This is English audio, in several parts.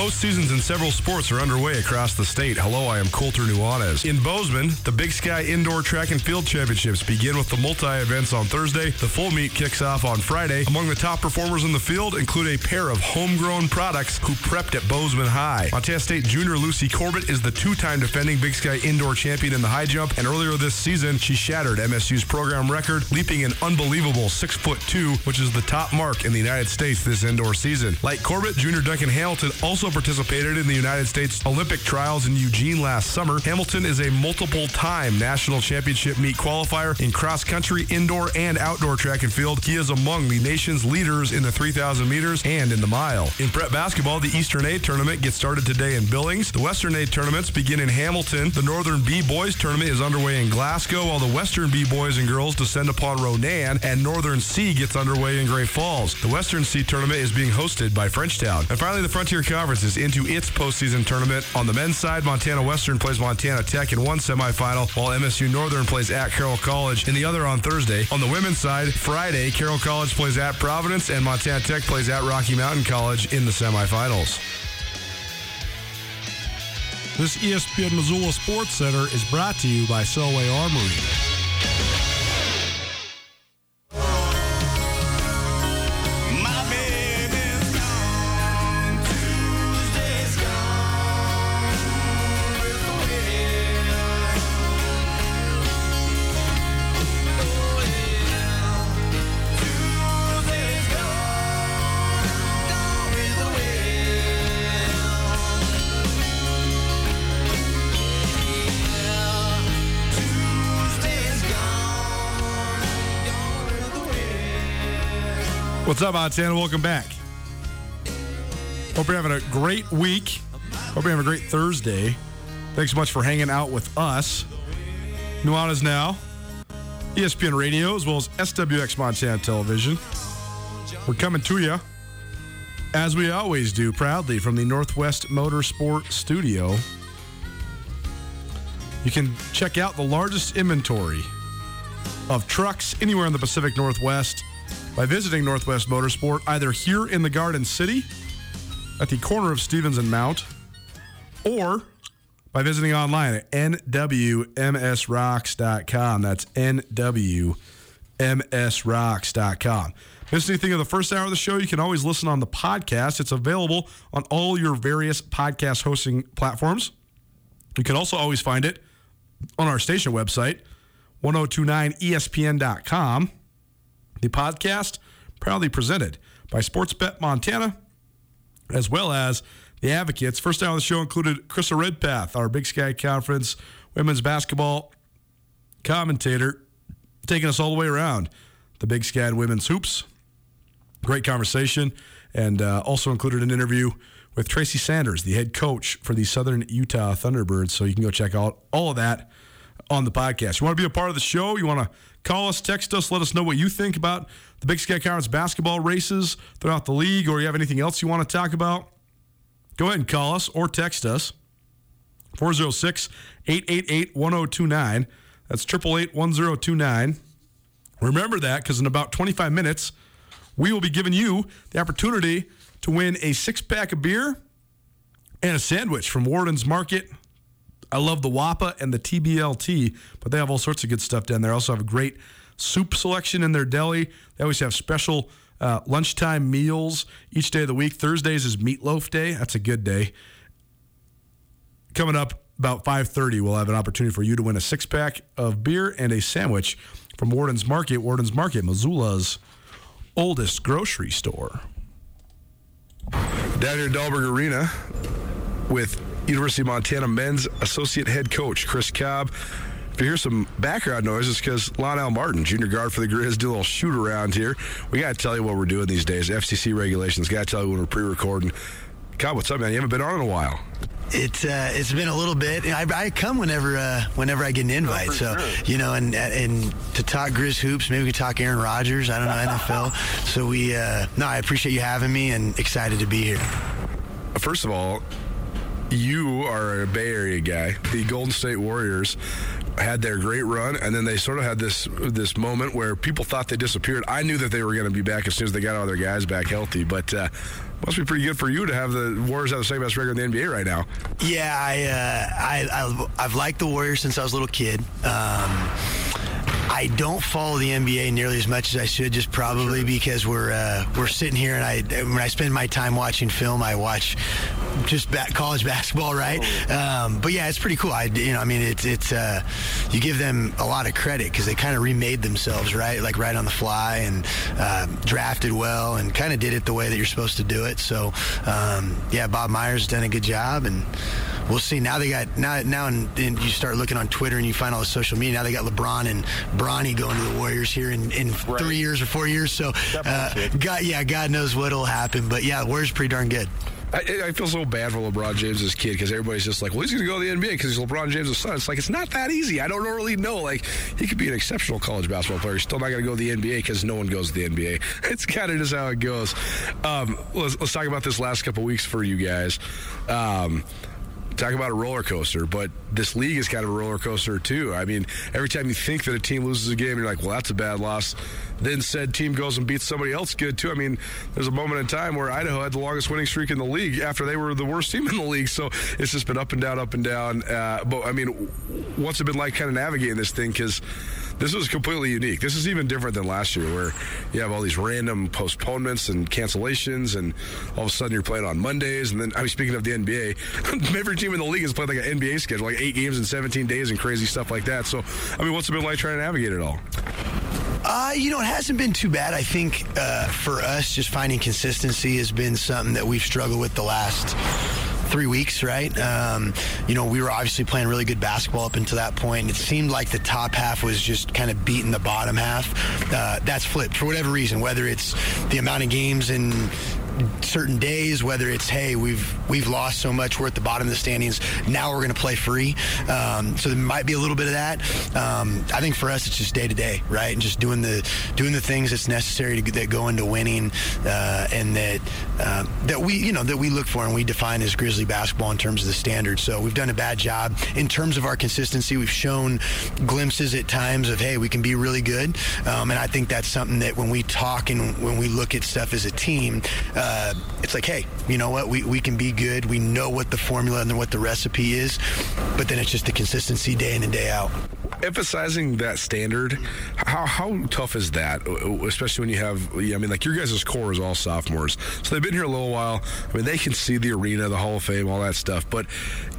Postseasons in several sports are underway across the state. Hello, I am Colter Nuanez. In Bozeman, the Big Sky Indoor Track and Field Championships begin with the multi-events on Thursday. The full meet kicks off on Friday. Among the top performers in the field include a pair of homegrown products who prepped at Bozeman High. Montana State junior Lucy Corbett is the two-time defending Big Sky Indoor champion in the high jump, and earlier this season, she shattered MSU's program record, leaping an unbelievable six foot two, which is the top mark in the United States this indoor season. Like Corbett, junior Duncan Hamilton also participated in the United States Olympic trials in Eugene last summer. Hamilton is a multiple time national championship meet qualifier in cross country, indoor, and outdoor track and field. He is among the nation's leaders in the 3,000 meters and in the mile. In prep basketball, the Eastern A tournament gets started today in Billings. The Western A tournaments begin in Hamilton. The Northern B boys tournament is underway in Glasgow, while the Western B boys and girls descend upon Ronan, and Northern C gets underway in Great Falls. The Western C tournament is being hosted by Frenchtown. And finally, the Frontier Conference is into its postseason tournament. On the men's side, Montana Western plays Montana Tech in one semifinal, while MSU Northern plays at Carroll College in the other on Thursday. On the women's side, Friday, Carroll College plays at Providence, and Montana Tech plays at Rocky Mountain College in the semifinals. This ESPN Missoula Sports Center is brought to you by Selway Armory. What's up, Montana? Welcome back. Hope you're having a great week. Hope you're having a great Thursday. Thanks so much for hanging out with us. Nuanez Now, ESPN Radio, as well as SWX Montana Television. We're coming to you, as we always do, proudly from the Northwest Motorsport Studio. You can check out the largest inventory of trucks anywhere in the Pacific Northwest by visiting Northwest Motorsport either here in the Garden City at the corner of Stephens and Mount or by visiting online at nwmsrocks.com. That's nwmsrocks.com. Miss anything of the first hour of the show, you can always listen on the podcast. It's available on all your various podcast hosting platforms. You can also always find it on our station website, 1029ESPN.com. The podcast proudly presented by Sportsbet Montana, as well as the Advocates. First time on the show included Krista Redpath, our Big Sky Conference women's basketball commentator, taking us all the way around the Big Sky women's hoops. Great conversation, and uh, also included an interview with Tracy Sanders, the head coach for the Southern Utah Thunderbirds. So you can go check out all of that on the podcast. You want to be a part of the show? You want to call us, text us, let us know what you think about the Big Sky Conference basketball races throughout the league, or you have anything else you want to talk about? Go ahead and call us or text us 406 888 1029. That's 888 1029. Remember that because in about 25 minutes, we will be giving you the opportunity to win a six pack of beer and a sandwich from Worden's Market. I love the Wappa and the TBLT, but they have all sorts of good stuff down there. Also have a great soup selection in their deli. They always have special uh, lunchtime meals each day of the week. Thursdays is meatloaf day. That's a good day. Coming up about 5:30, we'll have an opportunity for you to win a six pack of beer and a sandwich from Worden's Market. Worden's Market, Missoula's oldest grocery store. Down here at Dahlberg Arena with University of Montana men's associate head coach Chris Cobb. If you hear some background noise, it's because Lonnell Martin, junior guard for the Grizz, do a little shoot around here. We got to tell you what we're doing these days. FCC regulations. Got to tell you when we're pre-recording. Cobb, what's up, man? You haven't been on in a while. It's uh, it's been a little bit. I, I come whenever uh, whenever I get an invite. so you know, and and to talk Grizz hoops, maybe we could talk Aaron Rodgers. I don't know NFL. so we uh, no, I appreciate you having me and excited to be here. First of all, you are a Bay Area guy. The Golden State Warriors had their great run, and then they sort of had this this moment where people thought they disappeared. I knew that they were going to be back as soon as they got all their guys back healthy, but uh, must be pretty good for you to have the Warriors have the second best record in the NBA right now. Yeah, I, uh, I, I I've liked the Warriors since I was a little kid. Um, I don't follow the NBA nearly as much as I should, just probably because we're uh, we're sitting here and I when I spend my time watching film, I watch just college basketball, right? Um, but yeah, it's pretty cool. I you know I mean it's it's uh, you give them a lot of credit because they kind of remade themselves, right? Like right on the fly and uh, drafted well and kind of did it the way that you're supposed to do it. So um, yeah, Bob Myers done a good job and we'll see. Now they got now now and, and you start looking on Twitter and you find all the social media. Now they got LeBron and Bronny going to the Warriors here in, in three years or four years. So uh, God, yeah, God knows what'll happen. But yeah, the Warriors pretty darn good. I, I feel so bad for LeBron James' kid because everybody's just like, well, he's going to go to the NBA because he's LeBron James' son. It's like, it's not that easy. I don't really know. Like, he could be an exceptional college basketball player. He's still not going to go to the NBA because no one goes to the NBA. It's kind of just how it goes. Um, let's, let's talk about this last couple weeks for you guys. Um, talk about a roller coaster, but this league is kind of a roller coaster too. I mean, every time you think that a team loses a game, you're like, well, that's a bad loss. Then said team goes and beats somebody else good too. I mean, there's a moment in time where Idaho had the longest winning streak in the league after they were the worst team in the league. So it's just been up and down, up and down. Uh, but I mean, what's it been like kind of navigating this thing? Because this was completely unique. This is even different than last year, where you have all these random postponements and cancellations, and all of a sudden you're playing on Mondays. And then, I mean, speaking of the NBA, every team in the league has played like an NBA schedule, like eight games in 17 days and crazy stuff like that. So, I mean, what's it been like trying to navigate it all? Uh, you know, it hasn't been too bad. I think uh, for us, just finding consistency has been something that we've struggled with the last three weeks, right? Um, you know, we were obviously playing really good basketball up until that point. It seemed like the top half was just kind of beating the bottom half. Uh, that's flipped for whatever reason, whether it's the amount of games and certain days, whether it's hey we've we've lost so much we're at the bottom of the standings now we're going to play free. Um, so there might be a little bit of that. Um, I think for us it's just day to day, right, and just doing the doing the things that's necessary to, that go into winning, uh, and that uh, that we you know that we look for and we define as Grizzly basketball in terms of the standards. So we've done a bad job in terms of our consistency. We've shown glimpses at times of hey we can be really good, um, and I think that's something that when we talk and when we look at stuff as a team. Uh, Uh, it's like, hey, you know what? We, we can be good. We know what the formula and what the recipe is, but then it's just the consistency day in and day out. Emphasizing that standard, how, how tough is that? Especially when you have, I mean, like your guys' core is all sophomores. So they've been here a little while. I mean, they can see the arena, the Hall of Fame, all that stuff. But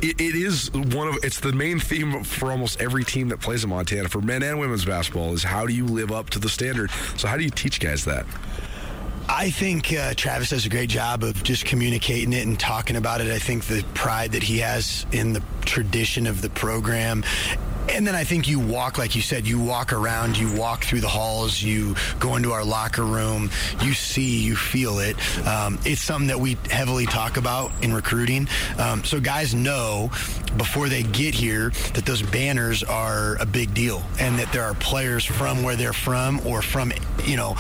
it, it is one of, it's the main theme for almost every team that plays in Montana, for men and women's basketball, is how do you live up to the standard? So how do you teach guys that? I think uh, Travis does a great job of just communicating it and talking about it. I think the pride that he has in the tradition of the program. And then I think you walk, like you said, you walk around, you walk through the halls, you go into our locker room, you see, you feel it. Um, it's something that we heavily talk about in recruiting. Um, so guys know before they get here that those banners are a big deal and that there are players from where they're from or from, you know,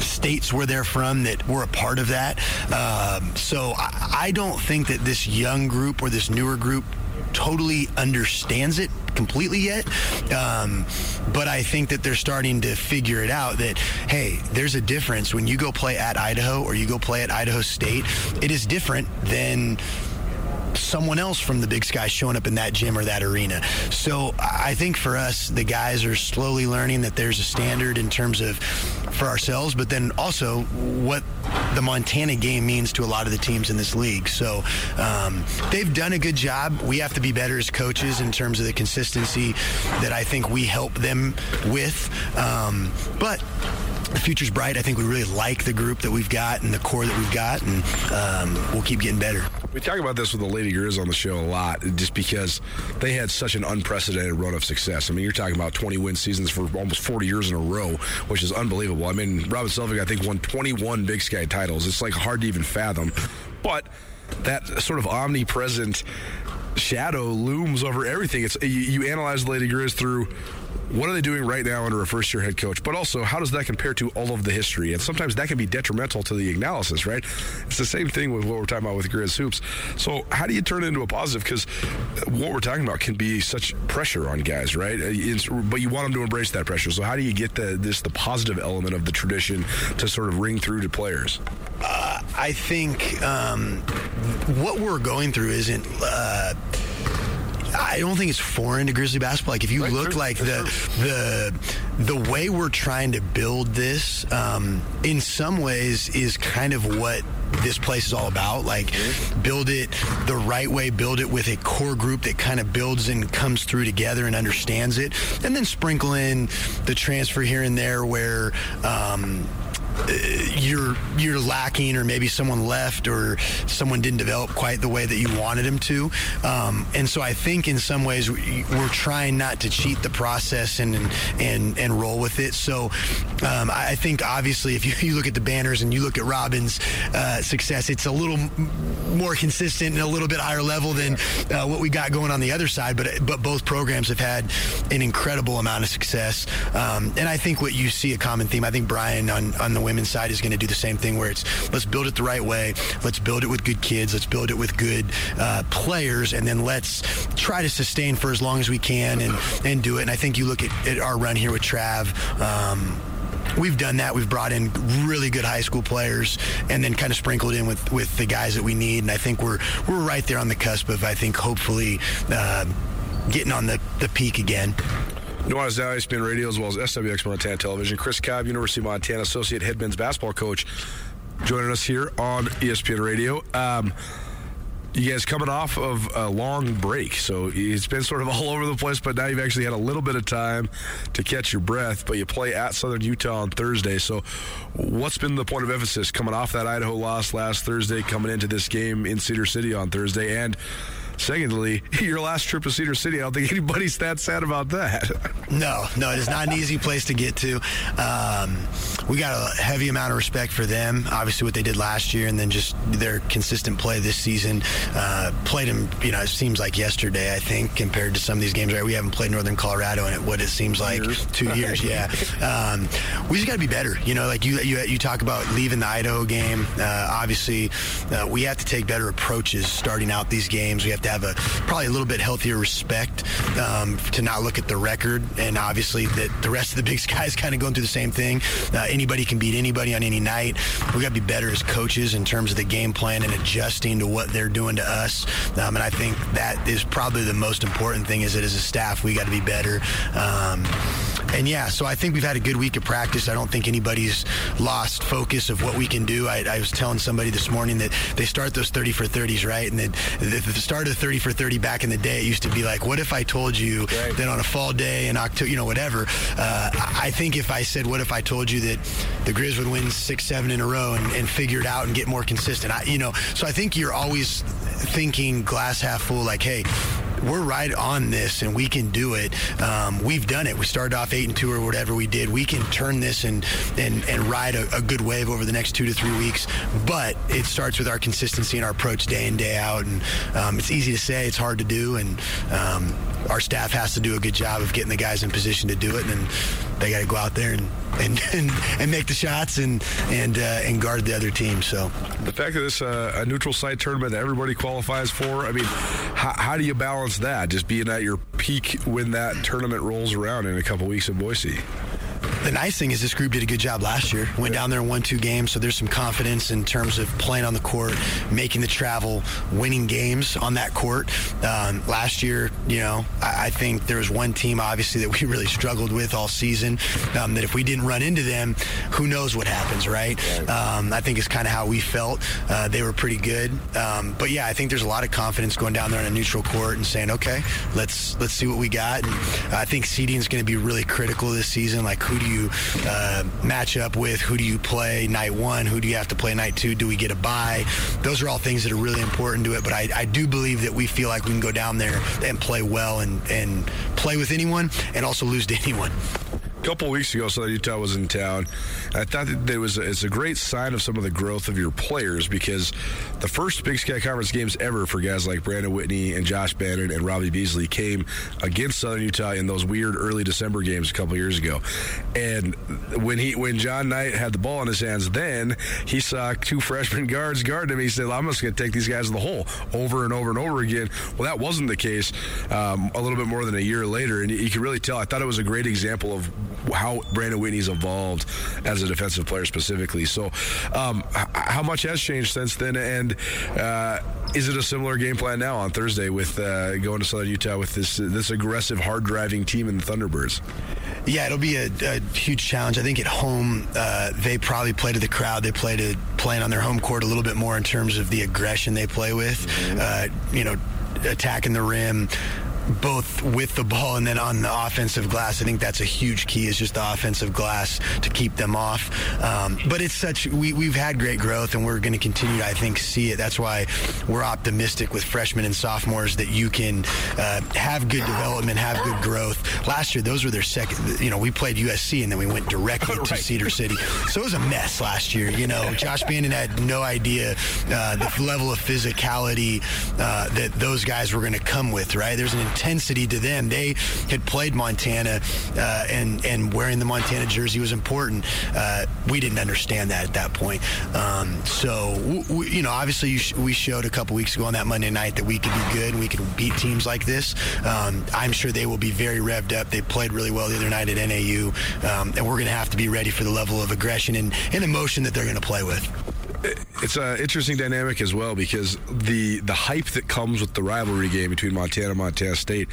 states where they're from that were a part of that. Um, so I, I don't think that this young group or this newer group totally understands it completely yet. Um, but I think that they're starting to figure it out that, hey, there's a difference when you go play at Idaho or you go play at Idaho State. It is different than someone else from the Big Sky showing up in that gym or that arena. So I think for us, the guys are slowly learning that there's a standard in terms of for ourselves, but then also what the Montana game means to a lot of the teams in this league. So um, they've done a good job. We have to be better as coaches in terms of the consistency that I think we help them with. Um, but future's bright. I think we really like the group that we've got and the core that we've got, and um, we'll keep getting better. We talk about this with the Lady Grizz on the show a lot, just because they had such an unprecedented run of success. I mean, you're talking about 20 win seasons for almost 40 years in a row, which is unbelievable. I mean, Robin Selvig, I think, won 21 Big Sky titles. It's like hard to even fathom. But that sort of omnipresent shadow looms over everything. It's you, you analyze the Lady Grizz through what are they doing right now under a first year head coach, but also how does that compare to all of the history? And sometimes that can be detrimental to the analysis, right? It's the same thing with what we're talking about with Grizz Hoops. So how do you turn it into a positive? Because what we're talking about can be such pressure on guys, right? It's, but you want them to embrace that pressure. So how do you get the this the positive element of the tradition to sort of ring through to players? I think um, what we're going through isn't. Uh, I don't think it's foreign to Grizzly basketball. Like if you look like the the the way we're trying to build this, um, in some ways, is kind of what this place is all about. Like build it the right way, build it with a core group that kind of builds and comes through together and understands it, and then sprinkle in the transfer here and there where. Um, you're you're lacking, or maybe someone left, or someone didn't develop quite the way that you wanted him to. Um, and so I think in some ways we- we're trying not to cheat the process and and and roll with it. So um, I I think obviously if you, you look at the banners and you look at Robin's uh, success, it's a little more consistent and a little bit higher level than uh, what we got going on the other side. But but both programs have had an incredible amount of success. Um, and I think what you see a common theme. I think Brian on on the women's side is going to do the same thing, where it's let's build it the right way, let's build it with good kids, let's build it with good uh, players, and then let's try to sustain for as long as we can and and do it. And I think you look at, at our run here with Trav. Um, We've done that. We've brought in really good high school players, and then kind of sprinkled in with, with the guys that we need. And I think we're we're right there on the cusp of I think hopefully uh, getting on the, the peak again. Nuanez Now, ESPN Radio, as well as SWX Montana Television. Chris Cobb, University of Montana Associate Head Men's Basketball Coach, joining us here on ESPN Radio. Um, you guys coming off of a long break, so it's been sort of all over the place, but now you've actually had a little bit of time to catch your breath, but you play at Southern Utah on Thursday. So, what's been the point of emphasis coming off that Idaho loss last Thursday, coming into this game in Cedar City on Thursday? And secondly, your last trip to Cedar City, I don't think anybody's that sad about that. No, no, it is not an easy place to get to. Um, we got a heavy amount of respect for them. Obviously, what they did last year, and then just their consistent play this season. Uh, played them, you know, it seems like yesterday. I think compared to some of these games, right? We haven't played Northern Colorado in it, what it seems like two years. Yeah, um, we just got to be better. You know, like you, you you talk about leaving the Idaho game. Uh, obviously, uh, we have to take better approaches starting out these games. We have to have a probably a little bit healthier respect um, to not look at the record and obviously that the rest of the Big Sky is kind of going through the same thing. Uh, anybody can beat anybody on any night. We got to be better as coaches in terms of the game plan and adjusting to what they're doing to us. Um, and I think that is probably the most important thing. Is that as a staff we got to be better. Um, and yeah, so I think we've had a good week of practice. I don't think anybody's lost focus of what we can do. I, I was telling somebody this morning that they start those 30 for 30s, right? And then the, the start of the 30 for 30 back in the day, it used to be like, what if I told you that on a fall day in October, you know, whatever. Uh, I I think if I said, what if I told you that the Grizz would win six, seven in a row and, and figure it out and get more consistent, I, you know, so I think you're always thinking glass half full, like, hey, we're right on this and we can do it. Um, we've done it. We started off eight and two or whatever we did. We can turn this and and, and ride a, a good wave over the next two to three weeks. But it starts with our consistency and our approach day in day out. And um, it's easy to say, it's hard to do. And um, our staff has to do a good job of getting the guys in position to do it. And then they got to go out there and and, and, and make the shots and and uh, and guard the other team. So The fact that it's a, a neutral site tournament that everybody qualifies for, I mean, how, how do you balance that? Just being at your peak when that tournament rolls around in a couple weeks in Boise. The nice thing is this group did a good job last year. Went down there and won two games, so there's some confidence in terms of playing on the court, making the travel, winning games on that court. Um, last year, you know, I, I think there was one team obviously that we really struggled with all season. Um, that if we didn't run into them, who knows what happens, right? Um, I think it's kind of how we felt. Uh, they were pretty good, um, but yeah, I think there's a lot of confidence going down there on a neutral court and saying, okay, let's let's see what we got. And I think seeding is going to be really critical this season. Like, who do you uh, match up with? Who do you play night one? Who do you have to play night two? Do we get a bye? Those are all things that are really important to it. But I, I do believe that we feel like we can go down there and play well and, and play with anyone and also lose to anyone. A couple weeks ago, Southern Utah was in town. I thought that it was it's a great sign of some of the growth of your players because the first Big Sky Conference games ever for guys like Brandon Whitney and Josh Bannon and Robbie Beasley came against Southern Utah in those weird early December games a couple years ago. And when he when John Knight had the ball in his hands, then he saw two freshman guards guarding him. He said, "I'm just going to take these guys in the hole over and over and over again." Well, that wasn't the case. Um, a little bit more than a year later, and you, you could really tell. I thought it was a great example of how Brandon Whitney's evolved as a defensive player specifically. So, um, how much has changed since then? And uh, is it a similar game plan now on Thursday with uh, going to Southern Utah with this this aggressive, hard driving team in the Thunderbirds? Yeah, it'll be a, a huge challenge. I think at home, uh, they probably play to the crowd. They play to playing on their home court a little bit more in terms of the aggression they play with. Uh, you know, attacking the rim. Both with the ball and then on the offensive glass, I think that's a huge key. Is just the offensive glass to keep them off. Um, but it's such we we've had great growth, and we're going to continue. to, I think see it. That's why we're optimistic with freshmen and sophomores that you can uh, have good development, have good growth. Last year, those were their second. You know, we played USC and then we went directly to Cedar City, so it was a mess last year. You know, Josh Bannon had no idea uh, the level of physicality uh, that those guys were going to come with. Right, there's an intensity to them. They had played Montana, uh, and and wearing the Montana jersey was important. Uh, we didn't understand that at that point. Um, so w- w- you know, obviously, sh- we showed a couple weeks ago on that Monday night that we could be good we could beat teams like this. Um, I'm sure they will be very revved up. They played really well the other night at NAU, um, and we're going to have to be ready for the level of aggression and, and emotion that they're going to play with. It's an interesting dynamic as well because the the hype that comes with the rivalry game between Montana and Montana State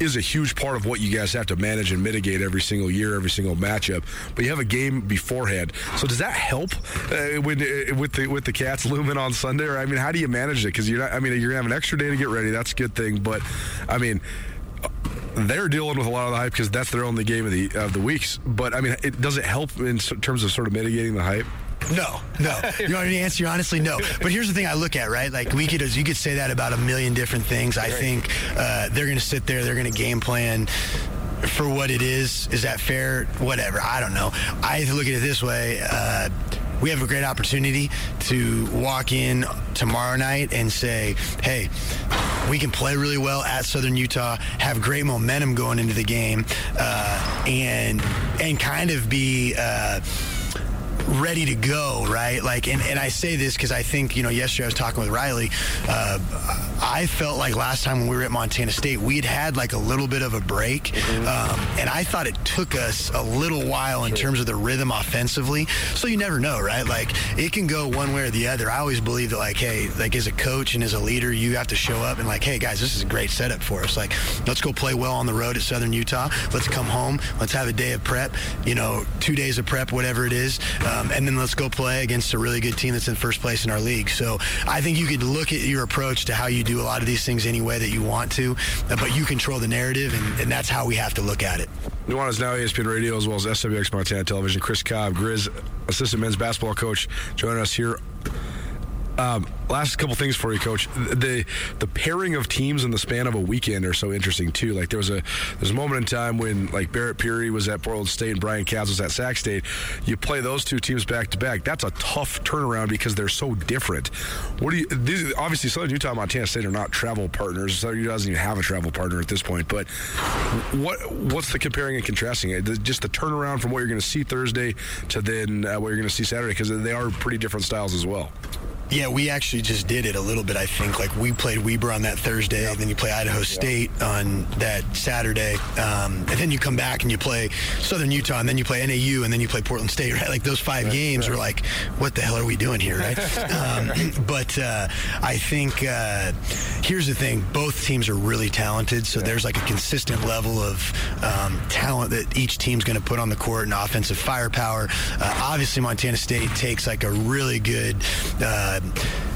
is a huge part of what you guys have to manage and mitigate every single year, every single matchup. But you have a game beforehand, so does that help uh, when, uh, with the with the Cats looming on Sunday? Or I mean, how do you manage it? Because you're not. I mean, you're gonna have an extra day to get ready. That's a good thing. But I mean they're dealing with a lot of the hype because that's their only game of the of the weeks. But I mean, it does it help in terms of sort of mitigating the hype? No, no. You want me to answer you honestly? No. But here's the thing I look at, right? Like we could, you could say that about a million different things. I think uh, they're going to sit there, they're going to game plan for what it is. Is that fair? Whatever. I don't know. I look at it this way. Uh, we have a great opportunity to walk in tomorrow night and say, hey, we can play really well at Southern Utah, have great momentum going into the game, uh, and and kind of be. Uh, ready to go, right? Like, and, and I say this because I think, you know, yesterday I was talking with Riley. Uh, I felt like last time when we were at Montana State, we'd had like a little bit of a break. Um, and I thought it took us a little while in terms of the rhythm offensively. So you never know, right? Like, it can go one way or the other. I always believe that, like, hey, like as a coach and as a leader, you have to show up and, like, hey, guys, this is a great setup for us. Like, let's go play well on the road at Southern Utah. Let's come home. Let's have a day of prep, you know, two days of prep, whatever it is. Um, and then let's go play against a really good team that's in first place in our league. So I think you could look at your approach to how you do a lot of these things any way that you want to, uh, but you control the narrative, and, and that's how we have to look at it. Nuanez now ESPN Radio as well as SWX Montana Television. Chris Cobb, Grizz, assistant men's basketball coach, joining us here. Um, last couple things for you, Coach. The the pairing of teams in the span of a weekend are so interesting too. Like there was a there's a moment in time when like Barret Peery was at Portland State and Brian Katz was at Sac State. You play those two teams back to back. That's a tough turnaround because they're so different. What do you? These, obviously, Southern Utah Montana State are not travel partners. Southern Utah doesn't even have a travel partner at this point. But what what's the comparing and contrasting? Just the turnaround from what you're going to see Thursday to then uh, what you're going to see Saturday because they are pretty different styles as well. Yeah, we actually just did it a little bit. I think like we played Weber on that Thursday, and then you play Idaho State on that Saturday, um, and then you come back and you play Southern Utah, and then you play NAU, and then you play Portland State. Right, like those five games were like, what the hell are we doing here, right? um, but uh, I think uh, here's the thing: both teams are really talented, so there's like a consistent level of um, talent that each team's going to put on the court and offensive firepower. Uh, obviously, Montana State takes like a really good. Uh,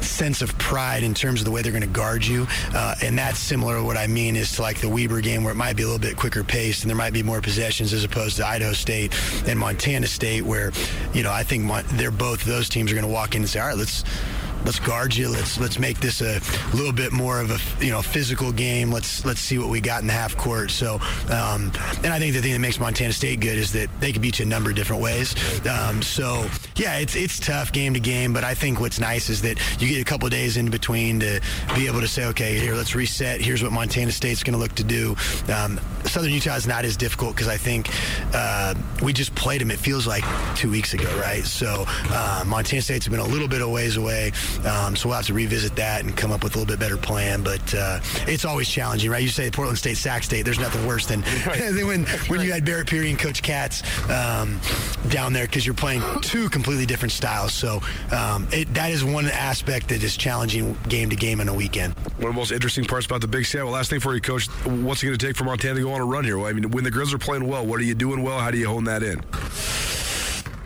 sense of pride in terms of the way they're going to guard you, uh, and that's similar. to What I mean is to like the Weber game, where it might be a little bit quicker paced and there might be more possessions, as opposed to Idaho State and Montana State, where you know I think they're both those teams are going to walk in and say, all right, let's let's guard you. Let's let's make this a little bit more of a you know physical game. Let's let's see what we got in the half court. So, um, and I think the thing that makes Montana State good is that they can beat you a number of different ways. Um, so, yeah, it's it's tough game to game, but I think what's nice is that you get a couple days in between to be able to say, okay, here let's reset. Here's what Montana State's going to look to do. Um, Southern Utah is not as difficult because I think uh, we just played them. It feels like two weeks ago, right? So uh, Montana State's been a little bit of ways away. Um, so we'll have to revisit that and come up with a little bit better plan. But uh, it's always challenging, right? You say Portland State, Sac State. There's nothing worse than, than when when you had Barret Peery and Coach Katz um, down there because you're playing two completely different styles. So um, it, that is one aspect that is challenging game to game on a weekend. One of the most interesting parts about the Big Sky. Well, last thing for you, Coach. What's it going to take for Montana to go on a run here? Well, I mean, when the Grizz are playing well, what are you doing well? How do you hone that in?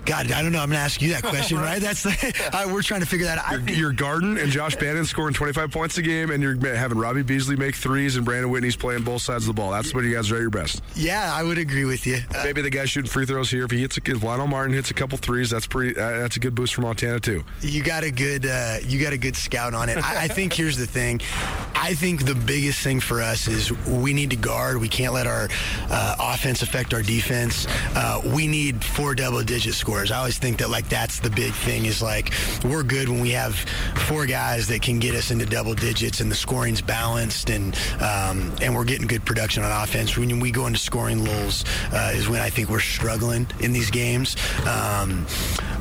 God, I don't know. I'm going to ask you that question, right? That's the, I, we're trying to figure that out. Your, You're, think- you're Garden and Josh Bannon scoring 25 points a game, and you're having Robbie Beasley make threes, and Brandon Whitney's playing both sides of the ball. That's when you guys are at your best. yeah, I would agree with you. Uh, Maybe the guy shooting free throws here. If he hits, a, if Lonnell Martin hits a couple threes, that's pretty. Uh, that's a good boost for Montana too. You got a good uh, you got a good scout on it. I, I think here's the thing. I think the biggest thing for us is we need to guard. We can't let our uh, offense affect our defense. Uh, we need four double digit scores. I always think that like that's the big thing is like we're good when we have four guys that can get us into double digits and the scoring's balanced and um, and we're getting good production on offense. When we go into scoring lulls uh, is when I think we're struggling in these games. Um,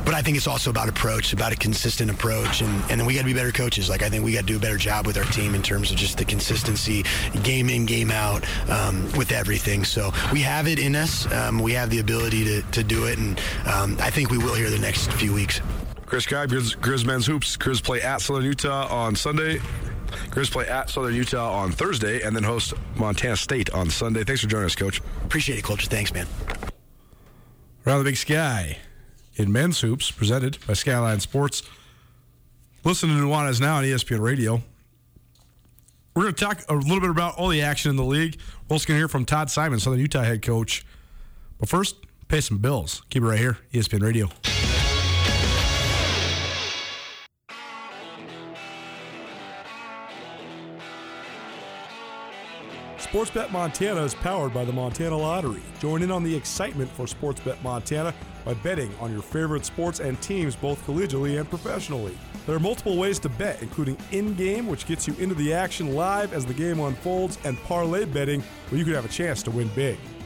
but I think it's also about approach, about a consistent approach, and, and then we got to be better coaches. Like I think we got to do a better job with our team in terms of just the consistency, game in, game out, um, with everything. So we have it in us. Um, we have the ability to, to do it, and um, I think we will here the next few weeks. Chris Cobb, Grizz, Grizz men's hoops. Grizz play at Southern Utah on Sunday. Grizz play at Southern Utah on Thursday, and then host Montana State on Sunday. Thanks for joining us, Coach. Appreciate it, Colter. Thanks, man. Around the Big Sky in men's hoops, presented by Skyline Sports. Listen to Nuanez now on ESPN Radio. We're going to talk a little bit about all the action in the league. We're also going to hear from Todd Simon, Southern Utah head coach. But first, pay some bills. Keep it right here, ESPN Radio. Sportsbet Montana is powered by the Montana Lottery. Join in on the excitement for Sportsbet Montana by betting on your favorite sports and teams both collegially and professionally. There are multiple ways to bet, including in game, which gets you into the action live as the game unfolds, and parlay betting, where you could have a chance to win big.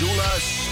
ESPN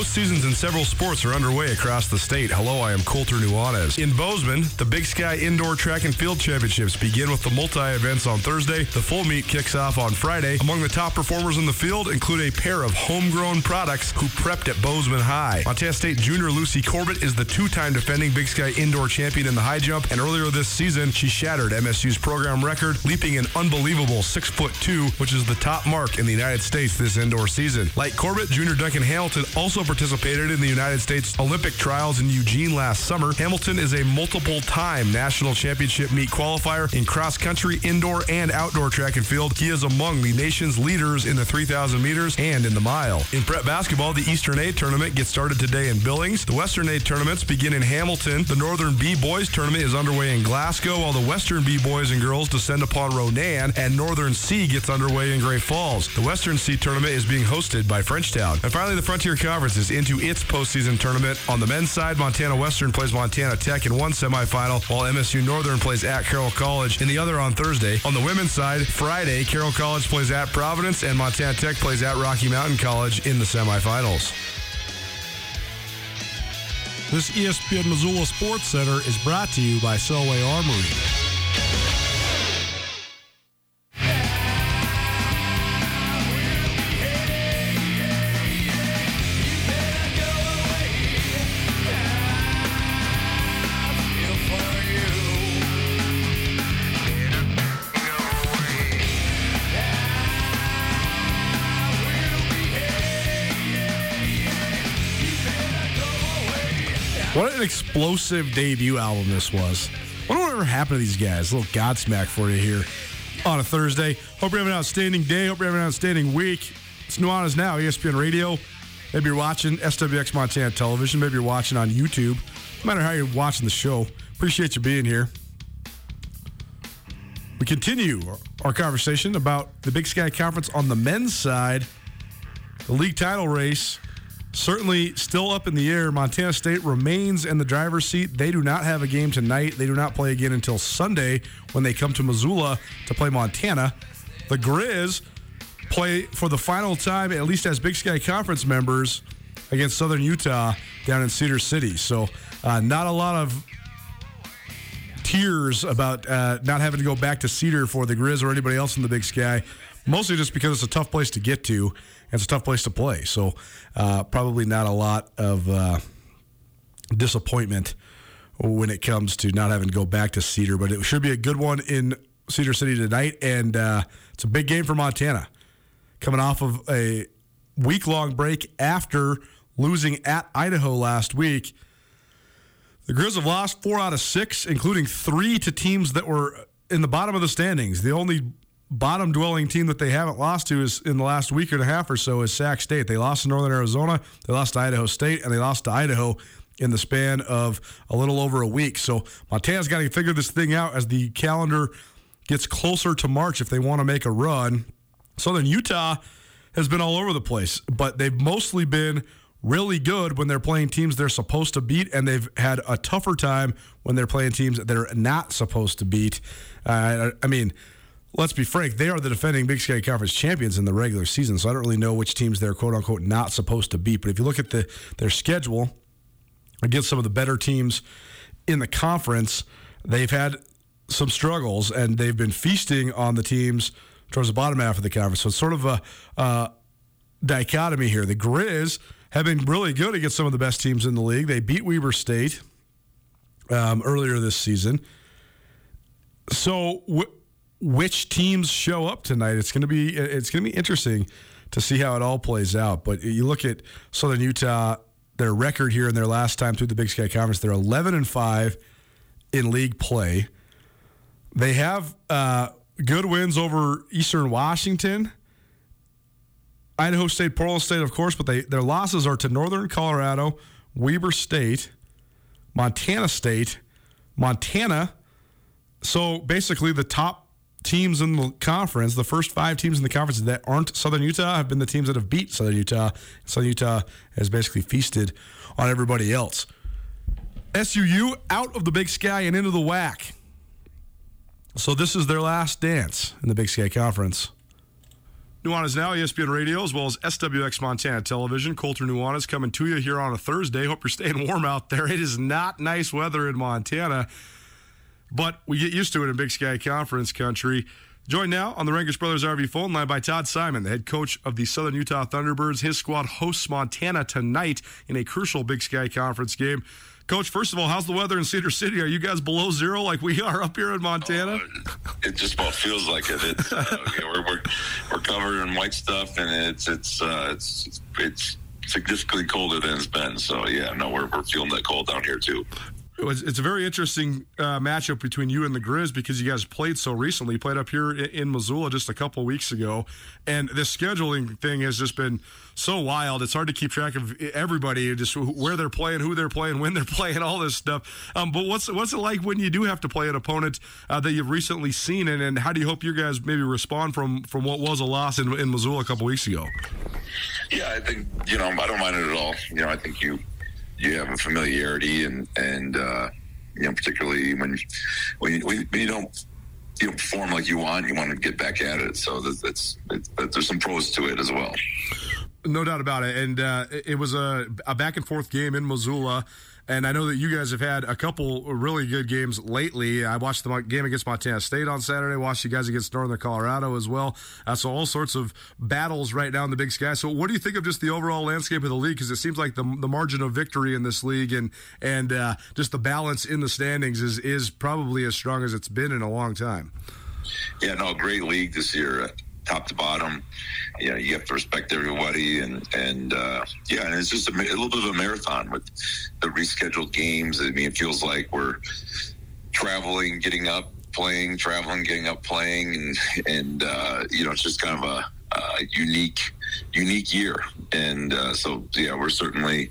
Postseasons in several sports are underway across the state. Hello, I am Colter Nuanez. In Bozeman, the Big Sky Indoor Track and Field Championships begin with the multi-events on Thursday. The full meet kicks off on Friday. Among the top performers in the field include a pair of homegrown products who prepped at Bozeman High. Montana State junior Lucy Corbett is the two-time defending Big Sky Indoor champion in the high jump, and earlier this season, she shattered MSU's program record, leaping an unbelievable six foot two, which is the top mark in the United States this indoor season. Like Corbett, junior Duncan Hamilton also participated in the United States Olympic trials in Eugene last summer. Hamilton is a multiple time national championship meet qualifier in cross country, indoor, and outdoor track and field. He is among the nation's leaders in the 3,000 meters and in the mile. In prep basketball, the Eastern A tournament gets started today in Billings. The Western A tournaments begin in Hamilton. The Northern B boys tournament is underway in Glasgow, while the Western B boys and girls descend upon Ronan, and Northern C gets underway in Great Falls. The Western C tournament is being hosted by Frenchtown. And finally, the Frontier Conference is into its postseason tournament. On the men's side, Montana Western plays Montana Tech in one semifinal, while MSU Northern plays at Carroll College in the other on Thursday. On the women's side, Friday, Carroll College plays at Providence, and Montana Tech plays at Rocky Mountain College in the semifinals. This ESPN Missoula Sports Center is brought to you by Selway Armory. Explosive debut album this was. I wonder whatever happened to these guys. A little Godsmack for you here on a Thursday. Hope you're having an outstanding day. Hope you're having an outstanding week. It's Nuanez Now, ESPN Radio. Maybe you're watching SWX Montana Television. Maybe you're watching on YouTube. No matter how you're watching the show, appreciate you being here. We continue our conversation about the Big Sky Conference on the men's side. The league title race certainly still up in the air. Montana State remains in the driver's seat. They do not have a game tonight. They do not play again until Sunday when they come to Missoula to play Montana. The Grizz play for the final time, at least as Big Sky Conference members, against Southern Utah down in Cedar City. So, uh, not a lot of tears about uh, not having to go back to Cedar for the Grizz or anybody else in the Big Sky. Mostly just because it's a tough place to get to. It's a tough place to play. So uh, probably not a lot of uh, disappointment when it comes to not having to go back to Cedar. But it should be a good one in Cedar City tonight, and uh, it's a big game for Montana, coming off of a week-long break after losing at Idaho last week. The Grizz have lost four out of six, including three to teams that were in the bottom of the standings. The only bottom dwelling team that they haven't lost to is in the last week and a half or so is Sac State. They lost to Northern Arizona, they lost to Idaho State, and they lost to Idaho in the span of a little over a week. So Montana's got to figure this thing out as the calendar gets closer to March if they want to make a run. Southern Utah has been all over the place, but they've mostly been really good when they're playing teams they're supposed to beat, and they've had a tougher time when they're playing teams that they're not supposed to beat. Uh, I mean, let's be frank, they are the defending Big Sky Conference champions in the regular season, so I don't really know which teams they're quote unquote not supposed to beat. But if you look at the their schedule against some of the better teams in the conference, they've had some struggles and they've been feasting on the teams towards the bottom half of the conference. So it's sort of a uh, dichotomy here. The Grizz have been really good against some of the best teams in the league. They beat Weber State um, earlier this season. So, which teams show up tonight? It's going to be it's going to be interesting to see how it all plays out. But you look at Southern Utah, their record here in their last time through the Big Sky Conference, they're 11 and five in league play. They have uh, good wins over Eastern Washington, Idaho State, Portland State, of course, but they their losses are to Northern Colorado, Weber State, Montana State, Montana. So basically, the top teams in the conference, the first five teams in the conference that aren't Southern Utah, have been the teams that have beat Southern Utah. Southern Utah has basically feasted on everybody else. SUU out of the Big Sky and into the WAC. So this is their last dance in the Big Sky Conference. Nuanez Now, ESPN Radio, as well as SWX Montana Television. Colter Nuanez coming to you here on a Thursday. Hope you're staying warm out there. It is not nice weather in Montana, but we get used to it in Big Sky Conference country. Joined now on the Rankish Brothers RV phone line by Todd Simon, the head coach of the Southern Utah Thunderbirds. His squad hosts Montana tonight in a crucial Big Sky Conference game. Coach, first of all, how's the weather in Cedar City? Are you guys below zero like we are up here in Montana? it just about feels like it. It's uh, you know, we're, we're we're covered in white stuff, and it's it's uh, it's it's significantly colder than it's been. So yeah, no, we're we're feeling that cold down here too. It was, it's a very interesting uh, matchup between you and the Grizz because you guys played so recently. You played up here i- in Missoula just a couple weeks ago, and this scheduling thing has just been so wild. It's hard to keep track of everybody, just where they're playing, who they're playing, when they're playing, all this stuff. Um, but what's what's it like when you do have to play an opponent uh, that you've recently seen, and, and how do you hope your guys maybe respond from from what was a loss in, in Missoula a couple weeks ago? Yeah, I think you know I don't mind it at all. You know, I think you you have a familiarity, and and uh, you know particularly when when you, when you don't you don't perform like you want, you want to get back at it. So that, that's it, that, there's some pros to it as well. No doubt about it. And uh, it- it was a, a back and forth game in Missoula. And I know that you guys have had a couple really good games lately. I watched the game against Montana State on Saturday. Watched you guys against Northern Colorado as well. Uh, so all sorts of battles right now in the Big Sky. So what do you think of just the overall landscape of the league? Because it seems like the, the margin of victory in this league and and uh, just the balance in the standings is is probably as strong as it's been in a long time. Yeah, no, great league this year, top to bottom. You know, you have to respect everybody, and and uh, yeah, and it's just a, a little bit of a marathon with the rescheduled games. I mean, it feels like we're traveling, getting up, playing, traveling, getting up, playing, and and uh, you know, it's just kind of a, a unique, unique year. And uh, so, yeah, we're certainly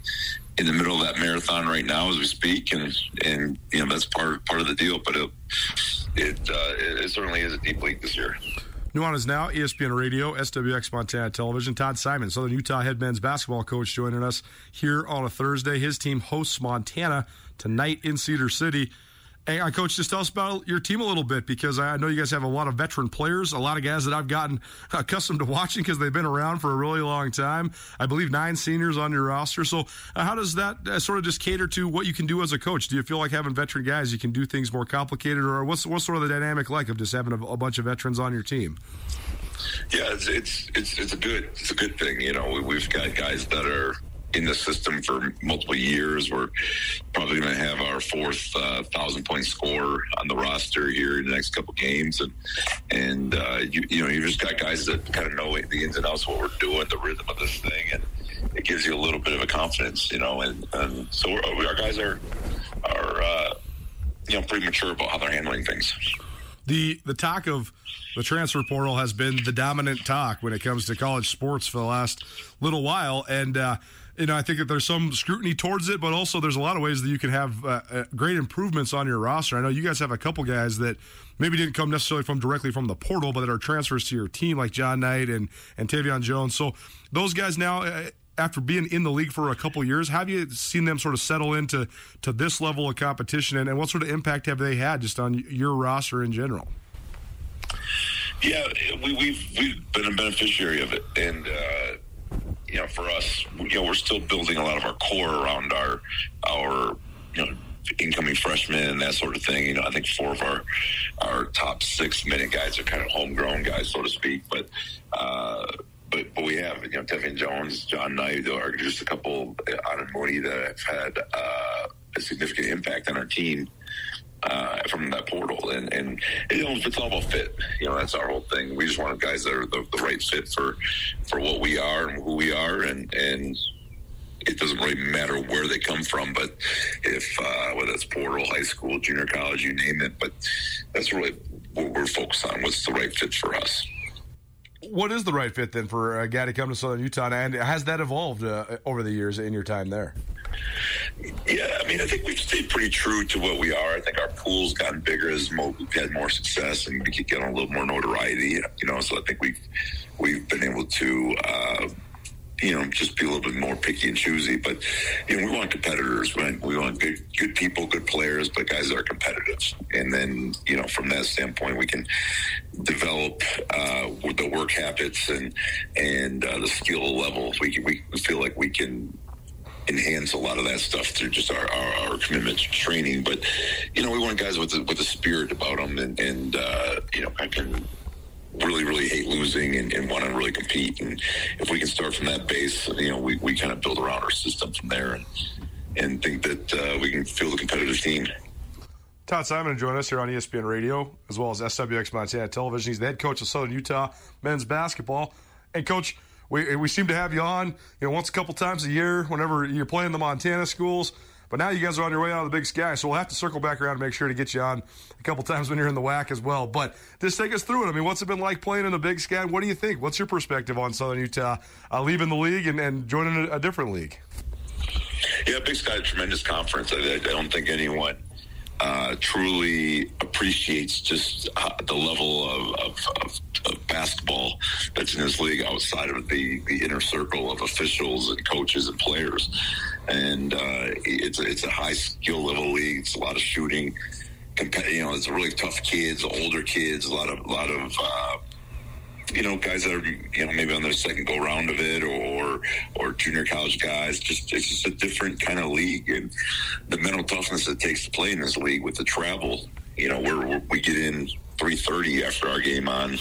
in the middle of that marathon right now as we speak, and and you know that's part part of the deal. But it it, uh, it certainly is a deep league this year. Nuanez Now, E ESPN Radio, SWX Montana Television. Todd Simon, Southern Utah head men's basketball coach, joining us here on a Thursday. His team hosts Montana tonight in Cedar City. Hey, uh, coach, just tell us about your team a little bit because I know you guys have a lot of veteran players, a lot of guys that I've gotten accustomed to watching because they've been around for a really long time. I believe nine seniors on your roster. So, uh, how does that uh, sort of just cater to what you can do as a coach? Do you feel like having veteran guys, you can do things more complicated, or what's what's sort of the dynamic like of just having a, a bunch of veterans on your team? Yeah, it's, it's it's it's a good it's a good thing. You know, we, we've got guys that are in the system for multiple years. We're probably going to have our fourth uh, thousand point scorer on the roster here in the next couple games, and and uh, you you know you just got guys that kind of know the ins and outs of what we're doing, the rhythm of this thing, and it gives you a little bit of a confidence, you know. And, and so our guys are are uh, you know pretty mature about how they're handling things. the the talk of the transfer portal has been the dominant talk when it comes to college sports for the last little while, and uh, you know I think that there's some scrutiny towards it, but also there's a lot of ways that you can have uh, uh, great improvements on your roster. I know you guys have a couple guys that maybe didn't come necessarily from directly from the portal, but that are transfers to your team, like John Knight and and Tevian Jones. So those guys now. Uh, after being in the league for a couple years, have you seen them sort of settle into to this level of competition, and, and what sort of impact have they had just on your roster in general? Yeah, we, we've we've been a beneficiary of it, and uh, you know, for us, you know, we're still building a lot of our core around our our you know incoming freshmen and that sort of thing. You know, I think four of our our top six minute guys are kind of homegrown guys, so to speak, but. Uh, but, but we have you know Tevian Jones, John Knight, are just a couple uh, on Mooney that have had uh, a significant impact on our team uh, from that portal. And, and you know, it's all about fit. You know, that's our whole thing. We just want guys that are the, the right fit for for what we are and who we are. And and it doesn't really matter where they come from, but if uh, whether it's portal, high school, junior college, you name it. But that's really what we're focused on. What's the right fit for us? What is the right fit then for a guy to come to Southern Utah, and has that evolved uh, over the years in your time there? Yeah, I mean, I think we've stayed pretty true to what we are. I think our pool's gotten bigger as we've had more success and we keep getting a little more notoriety. You know, so I think we've we've been able to. Uh, you know, just be a little bit more picky and choosy. But you know, we want competitors. Want, we want good, good people, good players, but guys that are competitive. And then, you know, from that standpoint, we can develop uh, the work habits and and uh, the skill level. We we feel like we can enhance a lot of that stuff through just our, our, our commitment to training. But you know, we want guys with a, with a spirit about them, and, and uh, you know, I can really, really hate losing and, and want to really compete. And if we can start from that base, you know, we, we kind of build around our system from there, and and think that uh, we can field a competitive team. Todd Simon joined us here on ESPN Radio as well as SWX Montana Television. He's the head coach of Southern Utah men's basketball. And coach, we we seem to have you on, you know, once a couple times a year whenever you're playing the Montana schools. But now you guys are on your way out of the Big Sky, so we'll have to circle back around and make sure to get you on a couple times when you're in the WAC as well. But just take us through it. I mean, what's it been like playing in the Big Sky? What do you think? What's your perspective on Southern Utah uh, leaving the league and, and joining a, a different league? Yeah, Big Sky, tremendous conference. I, I don't think anyone uh, truly appreciates just uh, the level of, of, of, of basketball that's in this league outside of the, the inner circle of officials and coaches and players. And uh, it's a, it's a high skill level league. It's a lot of shooting. You know, it's really tough kids, older kids, a lot of lot of uh, you know, guys that are you know maybe on their second go round of it, or or junior college guys. Just it's just a different kind of league, and the mental toughness it takes to play in this league with the travel. You know, we're, we're we get in three thirty after our game on,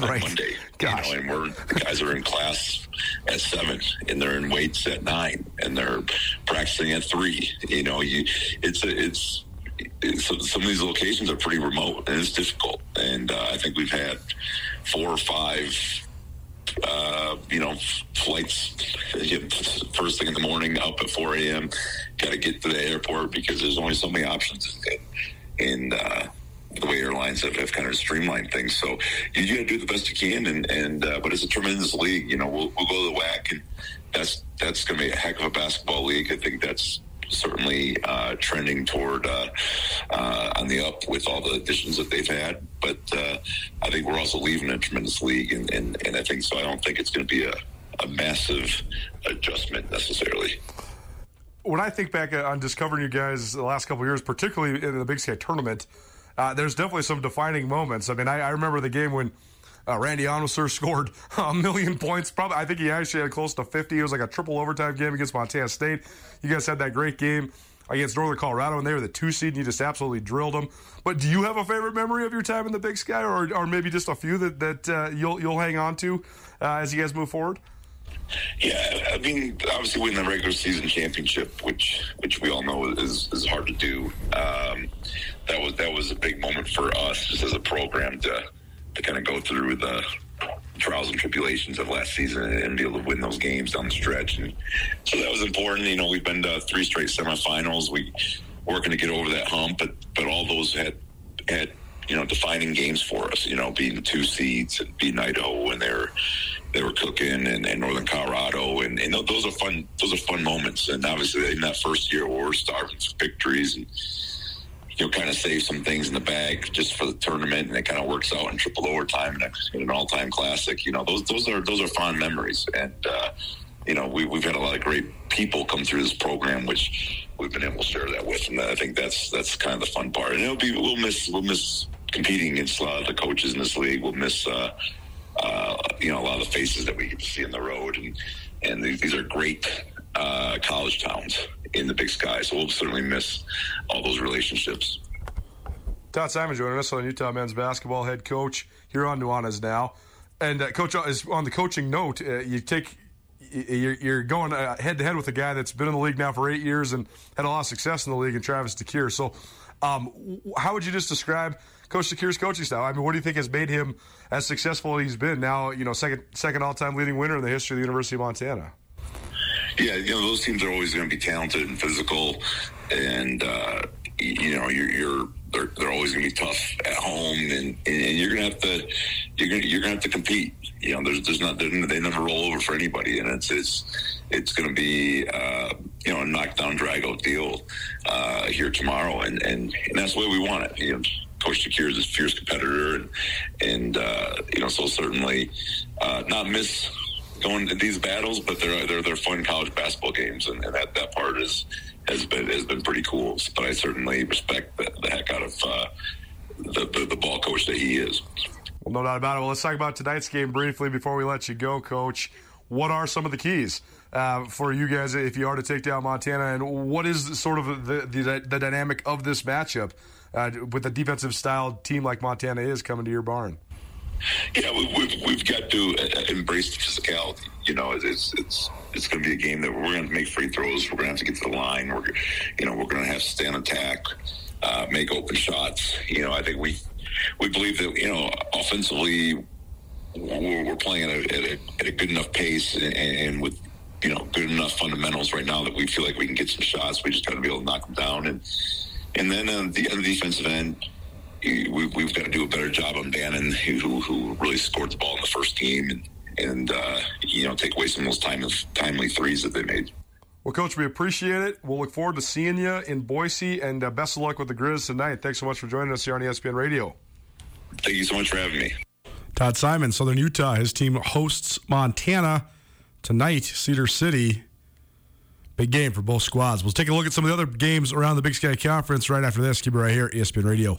on Right. Monday. Gosh. You know, and we're the guys are in class at seven, and they're in weights at nine, and they're practicing at three. You know, you it's a, it's. It's, some of these locations are pretty remote and it's difficult. And uh, I think we've had four or five uh, you know, flights first thing in the morning up at 4 a.m. Got to get to the airport because there's only so many options. And uh, the way airlines have, have kind of streamlined things. So you, got to do the best you can. And, and uh, but it's a tremendous league. You know, we'll, we'll go to the WAC, and that's that's going to be a heck of a basketball league. I think that's certainly uh, trending toward uh, uh, on the up with all the additions that they've had. But uh, I think we're also leaving a tremendous league, and, and, and I think so. I don't think it's going to be a, a massive adjustment necessarily. when I think back on discovering you guys the last couple years, particularly in the Big Sky tournament, uh, there's definitely some defining moments. I mean, I, I remember the game when uh, Randy Onwuser scored a million points. Probably, I think he actually had close to 50. It was like a triple overtime game against Montana State. You guys had that great game against Northern Colorado, and they were the two seed, and you just absolutely drilled them. But do you have a favorite memory of your time in the Big Sky, or, or maybe just a few that that uh, you'll you'll hang on to uh, as you guys move forward? Yeah, I mean, obviously winning the regular season championship, which which we all know is is hard to do. Um, that was that was a big moment for us just as a program to to kind of go through the trials and tribulations of last season and be able to win those games down the stretch. And so that was important. You know, we've been to three straight semifinals. We working to get over that hump, but but all those had had you know defining games for us. You know, the two seeds and beating Idaho and they're they were cooking and, and Northern Colorado and, and those are fun those are fun moments and obviously in that first year we were starving for victories and you know kind of save some things in the bag just for the tournament and it kind of works out in triple overtime and in an all-time classic you know those those are those are fond memories. And uh, you know we, we've had a lot of great people come through this program which we've been able to share that with and I think that's that's kind of the fun part. And it'll be we'll miss we'll miss competing against a lot of the coaches in this league. We'll miss uh, uh, you know, a lot of the faces that we get to see on the road, and and these are great uh, college towns in the Big Sky. So we'll certainly miss all those relationships. Todd Simon joining us on Utah men's basketball head coach here on Nuanez now, and uh, coach is on the coaching note. Uh, you take you're going head to head with a guy that's been in the league now for eight years and had a lot of success in the league, and Travis DeCuire. So, um, how would you just describe Coach DeCuire's coaching style? I mean, what do you think has made him as successful as he's been? Now, you know, second second all time leading winner in the history of the University of Montana. Yeah, you know those teams are always going to be talented and physical, and uh, you know you're, you're they're, they're always going to be tough at home, and, and you're going to have to you're going you're going to have to compete. You know, there's there's not they never roll over for anybody, and it's it's it's going to be uh, you know a knockdown drag out deal uh, here tomorrow, and, and and that's the way we want it. You know. Coach DeCuire is a fierce competitor, and and uh, you know, so certainly uh, not miss going to these battles, but they're they're they're fun college basketball games, and, and that that part is has been has been pretty cool. But I certainly respect the, the heck out of uh, the, the the ball coach that he is. Well, no doubt about it. Well, let's talk about tonight's game briefly before we let you go, Coach. What are some of the keys uh, for you guys if you are to take down Montana, and what is sort of the the, the dynamic of this matchup uh, with a defensive style team like Montana is coming to your barn? Yeah, we, we've we've got to uh, embrace the physicality. You know, it's it's it's going to be a game that we're going to make free throws. We're going to have to get to the line. We're you know we're going to have to stay on attack, uh, make open shots. You know, I think we we believe that you know offensively we're, we're playing at a, at, a, good enough pace and, and with you know good enough fundamentals right now that we feel like we can get some shots. We just got to be able to knock them down and and then on the, on the defensive end. We, we've got to do a better job on Bannan, who, who really scored the ball in the first game, and and uh, you know take away some of those timely, timely threes that they made. Well, Coach, we appreciate it. We'll look forward to seeing you in Boise, and uh, best of luck with the Grizz tonight. Thanks so much for joining us here on ESPN Radio. Thank you so much for having me. Todd Simon, Southern Utah. His team hosts Montana tonight, Cedar City. Big game for both squads. We'll take a look at some of the other games around the Big Sky Conference right after this. Keep it right here, ESPN Radio.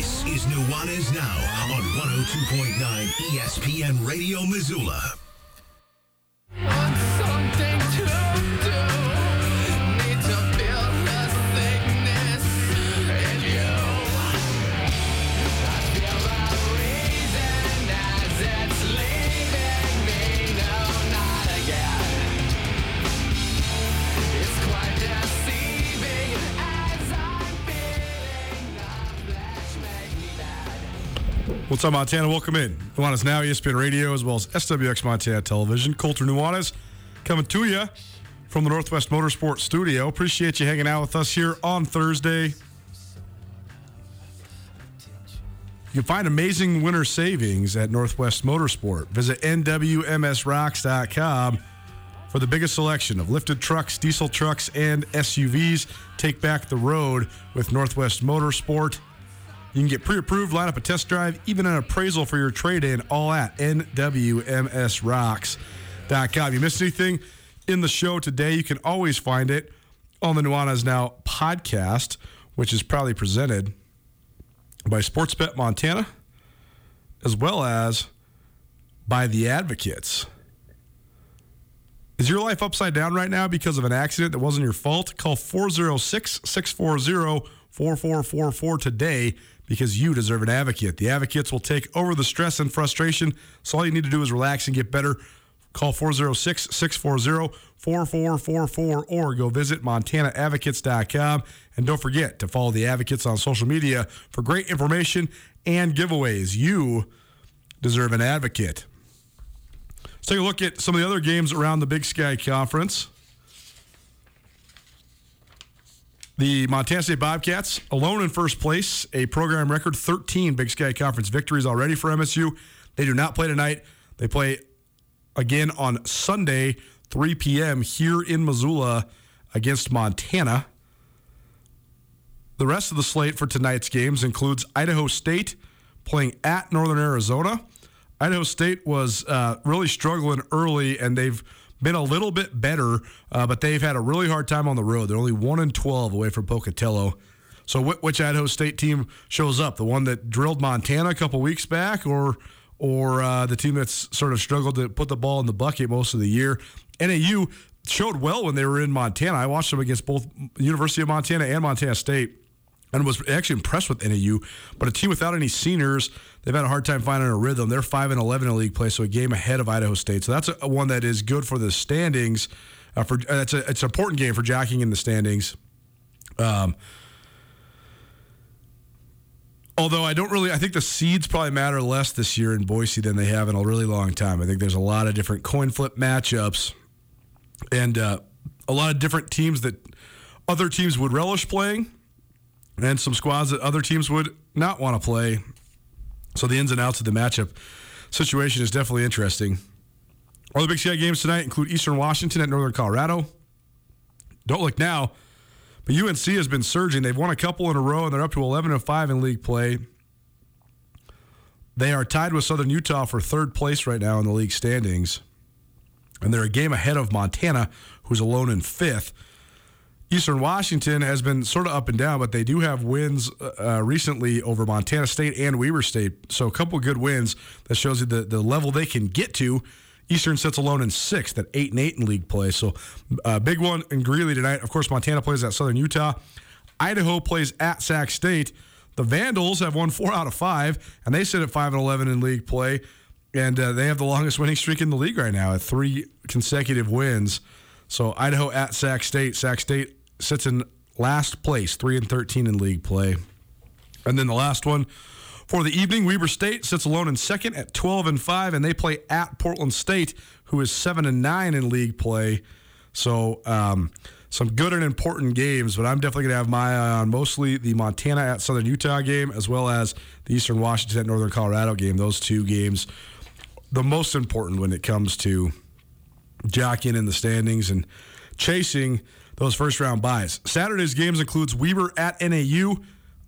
This is Nuanez Now on 102.9 ESPN Radio Missoula. What's up, Montana? Welcome in. Nuanez Now, ESPN Radio, as well as SWX Montana Television. Colter Nuanez coming to you from the Northwest Motorsport Studio. Appreciate you hanging out with us here on Thursday. You can find amazing winter savings at Northwest Motorsport. Visit NWMSRocks.com for the biggest selection of lifted trucks, diesel trucks, and SUVs. Take back the road with Northwest Motorsport. You can get pre approved, line up a test drive, even an appraisal for your trade in, all at NWMSRocks.com. If you missed anything in the show today, you can always find it on the Nuanez Now podcast, which is proudly presented by Sportsbet Montana, as well as by the Advocates. Is your life upside down right now because of an accident that wasn't your fault? Call 406 640 4444 today because you deserve an advocate. The advocates will take over the stress and frustration, so all you need to do is relax and get better. Call 406 640 4444 or go visit montanaadvocates.com. And don't forget to follow the advocates on social media for great information and giveaways. You deserve an advocate. Let's take a look at some of the other games around the Big Sky Conference. The Montana State Bobcats alone in first place, a program record 13 Big Sky Conference victories already for MSU. They do not play tonight. They play again on Sunday, 3 p.m. here in Missoula against Montana. The rest of the slate for tonight's games includes Idaho State playing at Northern Arizona. Idaho State was uh, really struggling early, and they've been a little bit better, uh, but they've had a really hard time on the road. They're only one and twelve away from Pocatello. So, wh- which Idaho State team shows up? The one that drilled Montana a couple weeks back, or or uh, the team that's sort of struggled to put the ball in the bucket most of the year. NAU showed well when they were in Montana. I watched them against both University of Montana and Montana State and was actually impressed with NAU. But a team without any seniors, they've had a hard time finding a rhythm. They're five and eleven in league play, so a game ahead of Idaho State. So that's a, one that is good for the standings. Uh, for uh, it's a it's an important game for jacking in the standings. Um, although I don't really, I think the seeds probably matter less this year in Boise than they have in a really long time. I think there's a lot of different coin flip matchups and uh, a lot of different teams that other teams would relish playing and some squads that other teams would not want to play. So the ins and outs of the matchup situation is definitely interesting. All the Big Sky games tonight include Eastern Washington at Northern Colorado. Don't look now, but UNC has been surging. They've won a couple in a row, and they're up to 11 and 5 in league play. They are tied with Southern Utah for third place right now in the league standings, and they're a game ahead of Montana, who's alone in fifth. Eastern Washington has been sort of up and down, but they do have wins uh, recently over Montana State and Weber State. So a couple good wins that shows you the, the level they can get to. Eastern sits alone in sixth at eight and eight in league play. So uh, big one in Greeley tonight. Of course, Montana plays at Southern Utah. Idaho plays at Sac State. The Vandals have won four out of five, and they sit at five and eleven in league play, and uh, they have the longest winning streak in the league right now at three consecutive wins. So Idaho at Sac State. Sac State sits in last place, three and thirteen in league play, and then the last one for the evening, Weber State sits alone in second at 12 and 5, and they play at Portland State, who is 7 and 9 in league play. So, um, some good and important games, but I'm definitely going to have my eye on mostly the Montana at Southern Utah game, as well as the Eastern Washington at Northern Colorado game. Those two games, the most important when it comes to jockeying in the standings and chasing those first round buys. Saturday's games includes Weber at NAU.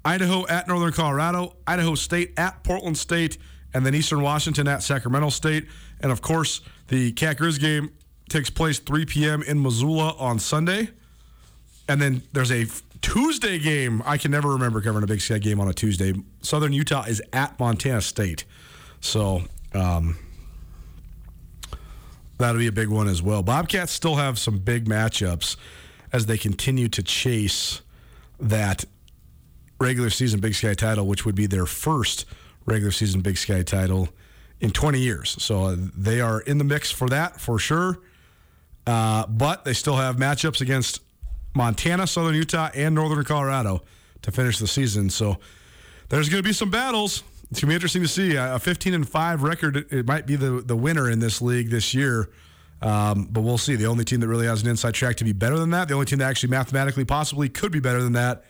Idaho at Northern Colorado, Idaho State at Portland State, and then Eastern Washington at Sacramento State. And of course, the Cat Grizz game takes place 3 p.m. in Missoula on Sunday. And then there's a Tuesday game. I can never remember covering a Big Sky game on a Tuesday. Southern Utah is at Montana State. So um, that'll be a big one as well. Bobcats still have some big matchups as they continue to chase that regular season Big Sky title, which would be their first regular season Big Sky title in 20 years. So uh, they are in the mix for that for sure. Uh, but they still have matchups against Montana, Southern Utah, and Northern Colorado to finish the season. So there's going to be some battles. It's going to be interesting to see. A 15 and 5 record, it might be the, the winner in this league this year. Um, but we'll see. The only team that really has an inside track to be better than that, the only team that actually mathematically possibly could be better than that,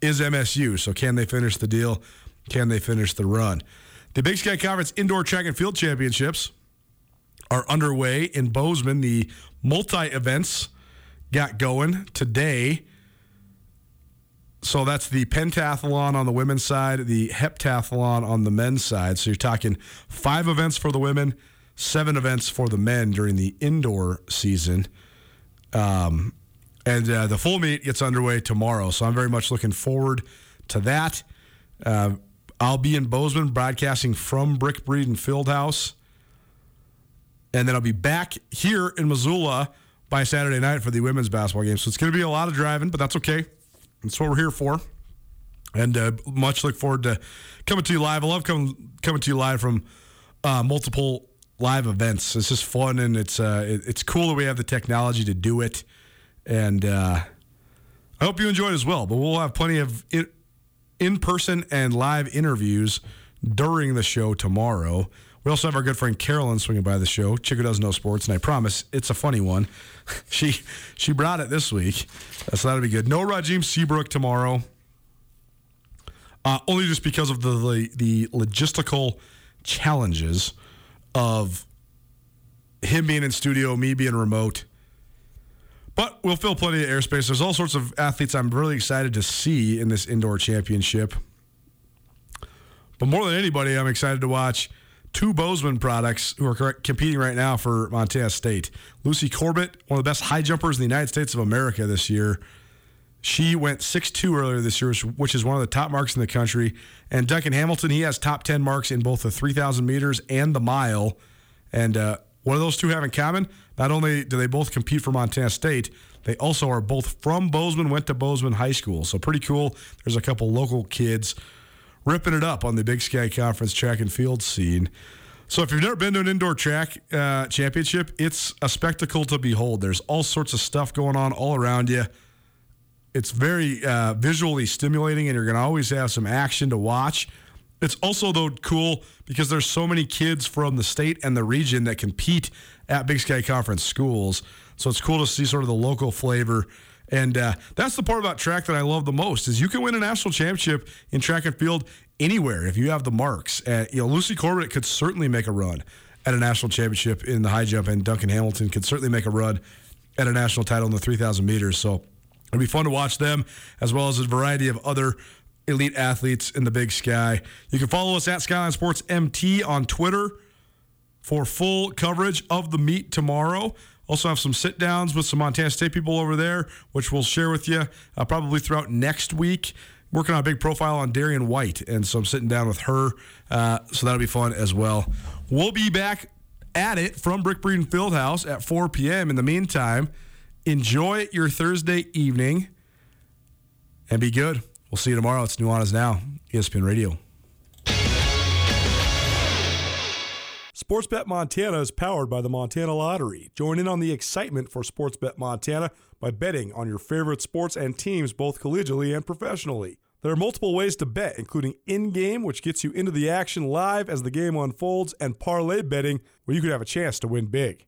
is MSU. So can they finish the deal? Can they finish the run? The Big Sky Conference Indoor Track and Field Championships are underway in Bozeman. The multi events got going today. So that's the pentathlon on the women's side, the heptathlon on the men's side. So you're talking five events for the women, seven events for the men during the indoor season. Um, and uh, the full meet gets underway tomorrow. So I'm very much looking forward to that. Uh, I'll be in Bozeman broadcasting from Brick Breeden Fieldhouse. And then I'll be back here in Missoula by Saturday night for the women's basketball game. So it's going to be a lot of driving, but that's okay. That's what we're here for. And uh, much look forward to coming to you live. I love coming coming to you live from uh, multiple live events. It's just fun and it's uh, it, it's cool that we have the technology to do it. And uh, I hope you enjoy it as well. But we'll have plenty of in, in-person and live interviews during the show tomorrow. We also have our good friend Carolyn swinging by the show. Chick who doesn't know sports, and I promise it's a funny one. she she brought it this week, so that'll be good. No Rajim Seabrook tomorrow, uh, only just because of the, the the logistical challenges of him being in studio, me being remote. But we'll fill plenty of airspace. There's all sorts of athletes I'm really excited to see in this indoor championship. But more than anybody, I'm excited to watch two Bozeman products who are competing right now for Montana State. Lucy Corbett, one of the best high jumpers in the United States of America this year, She went 6'2 earlier this year, which- is one of the top marks in the country. And Duncan Hamilton, he has top 10 marks in both the 3,000 meters and the mile. And uh, what do those two have in common? Not only do they both compete for Montana State, they also are both from Bozeman, went to Bozeman High School. So pretty cool. There's a couple local kids ripping it up on the Big Sky Conference track and field scene. So if you've never been to an indoor track uh, championship, it's a spectacle to behold. There's all sorts of stuff going on all around you. It's very uh, visually stimulating, and you're going to always have some action to watch. It's also though cool because there's so many kids from the state and the region that compete at Big Sky Conference schools. So it's cool to see sort of the local flavor. And uh, that's the part about track that I love the most is you can win a national championship in track and field anywhere if you have the marks. Uh, you know, Lucy Corbett could certainly make a run at a national championship in the high jump, and Duncan Hamilton could certainly make a run at a national title in the 3,000 meters. So it'll be fun to watch them as well as a variety of other elite athletes in the big sky. You can follow us at Skyline Sports MT on Twitter for full coverage of the meet tomorrow. Also have some sit downs with some Montana State people over there, which we'll share with you uh, probably throughout next week. Working on a big profile on Darian White, and so I'm sitting down with her, uh, so that'll be fun as well. We'll be back at it from Brick Breeden Fieldhouse at 4 p.m. In the meantime, enjoy your Thursday evening and be good. We'll see you tomorrow. It's Nuanez Now, ESPN Radio. Sportsbet Montana is powered by the Montana Lottery. Join in on the excitement for Sportsbet Montana by betting on your favorite sports and teams both collegially and professionally. There are multiple ways to bet, including in game, which gets you into the action live as the game unfolds, and parlay betting, where you could have a chance to win big.